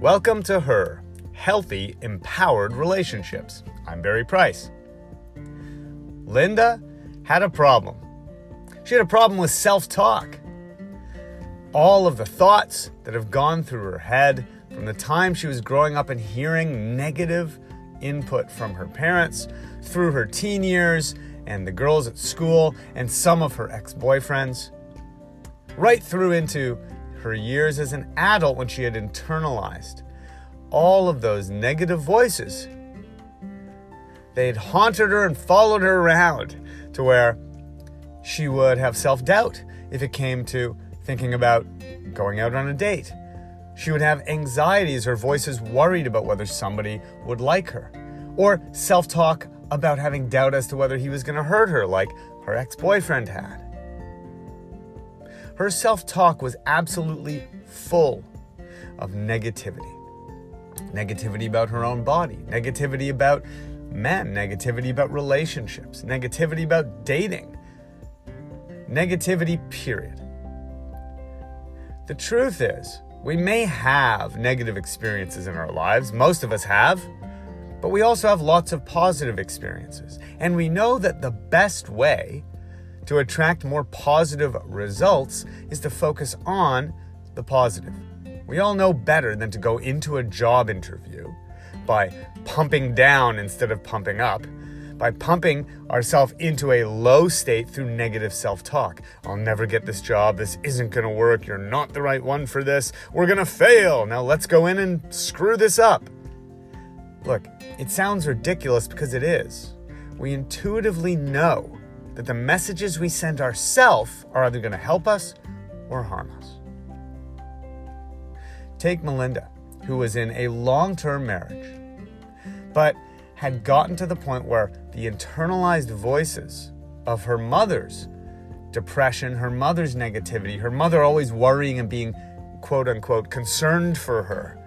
Welcome to Her Healthy, Empowered Relationships. I'm Barry Price. Linda had a problem. She had a problem with self talk. All of the thoughts that have gone through her head from the time she was growing up and hearing negative input from her parents through her teen years and the girls at school and some of her ex boyfriends, right through into her years as an adult when she had internalized all of those negative voices. They had haunted her and followed her around to where she would have self doubt if it came to thinking about going out on a date. She would have anxieties her voice is worried about whether somebody would like her, or self talk about having doubt as to whether he was going to hurt her, like her ex boyfriend had. Her self talk was absolutely full of negativity negativity about her own body, negativity about men, negativity about relationships, negativity about dating, negativity, period. The truth is, we may have negative experiences in our lives, most of us have, but we also have lots of positive experiences. And we know that the best way to attract more positive results is to focus on the positive. We all know better than to go into a job interview by pumping down instead of pumping up, by pumping ourselves into a low state through negative self talk. I'll never get this job. This isn't going to work. You're not the right one for this. We're going to fail. Now let's go in and screw this up. Look, it sounds ridiculous because it is. We intuitively know that the messages we send ourselves are either going to help us or harm us. Take Melinda, who was in a long term marriage, but had gotten to the point where the internalized voices of her mother's depression, her mother's negativity, her mother always worrying and being quote unquote concerned for her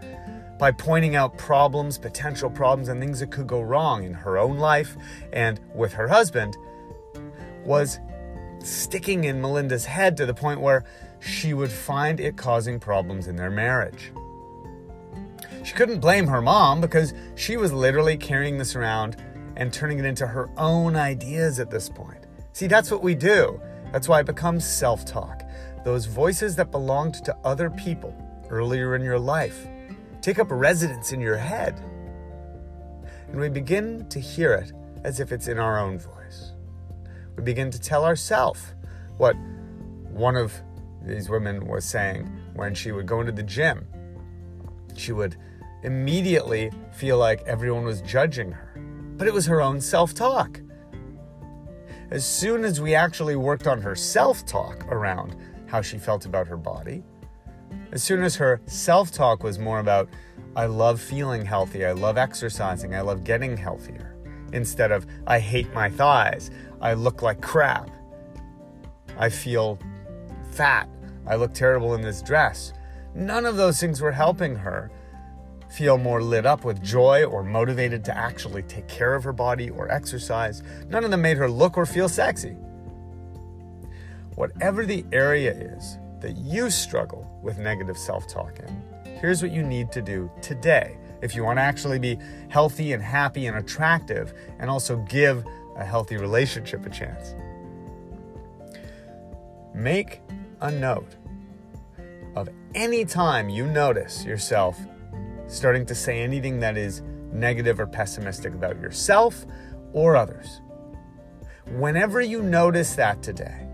by pointing out problems, potential problems, and things that could go wrong in her own life and with her husband was sticking in Melinda's head to the point where she would find it causing problems in their marriage. She couldn't blame her mom because she was literally carrying this around and turning it into her own ideas at this point. See, that's what we do. That's why it becomes self talk. Those voices that belonged to other people earlier in your life take up residence in your head. And we begin to hear it as if it's in our own voice. We begin to tell ourselves what one of these women was saying when she would go into the gym. She would immediately feel like everyone was judging her, but it was her own self talk. As soon as we actually worked on her self talk around how she felt about her body, as soon as her self talk was more about, I love feeling healthy, I love exercising, I love getting healthier, instead of, I hate my thighs, I look like crap, I feel fat, I look terrible in this dress. None of those things were helping her feel more lit up with joy or motivated to actually take care of her body or exercise. None of them made her look or feel sexy. Whatever the area is that you struggle with negative self talk in, here's what you need to do today if you want to actually be healthy and happy and attractive and also give a healthy relationship a chance. Make a note of any time you notice yourself starting to say anything that is negative or pessimistic about yourself or others. Whenever you notice that today,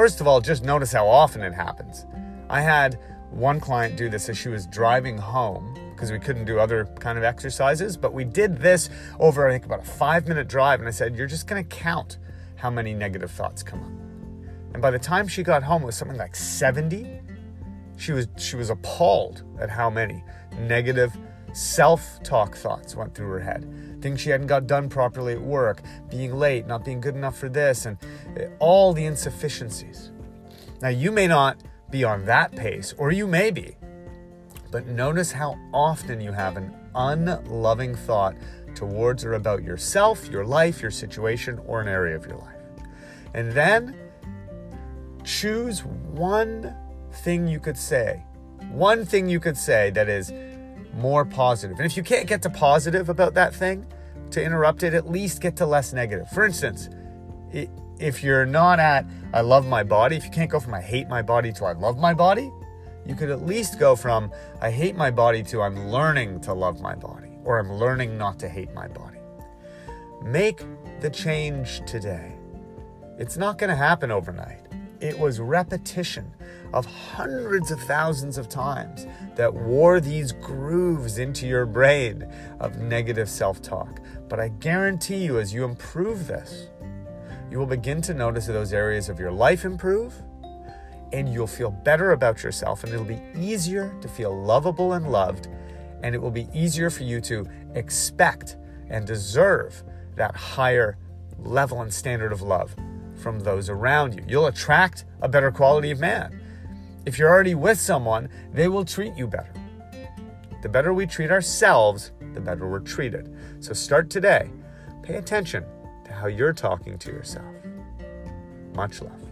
First of all, just notice how often it happens. I had one client do this as she was driving home because we couldn't do other kind of exercises, but we did this over I think about a 5-minute drive and I said, "You're just going to count how many negative thoughts come up." And by the time she got home it was something like 70. She was she was appalled at how many negative self-talk thoughts went through her head things she hadn't got done properly at work, being late, not being good enough for this, and eh, all the insufficiencies. Now, you may not be on that pace, or you may be, but notice how often you have an unloving thought towards or about yourself, your life, your situation, or an area of your life. And then choose one thing you could say, one thing you could say that is more positive. And if you can't get to positive about that thing to interrupt it, at least get to less negative. For instance, if you're not at I love my body, if you can't go from I hate my body to I love my body, you could at least go from I hate my body to I'm learning to love my body or I'm learning not to hate my body. Make the change today. It's not going to happen overnight. It was repetition of hundreds of thousands of times that wore these grooves into your brain of negative self talk. But I guarantee you, as you improve this, you will begin to notice those areas of your life improve and you'll feel better about yourself and it'll be easier to feel lovable and loved and it will be easier for you to expect and deserve that higher level and standard of love from those around you. You'll attract a better quality of man. If you're already with someone, they will treat you better. The better we treat ourselves, the better we're treated. So start today. Pay attention to how you're talking to yourself. Much love.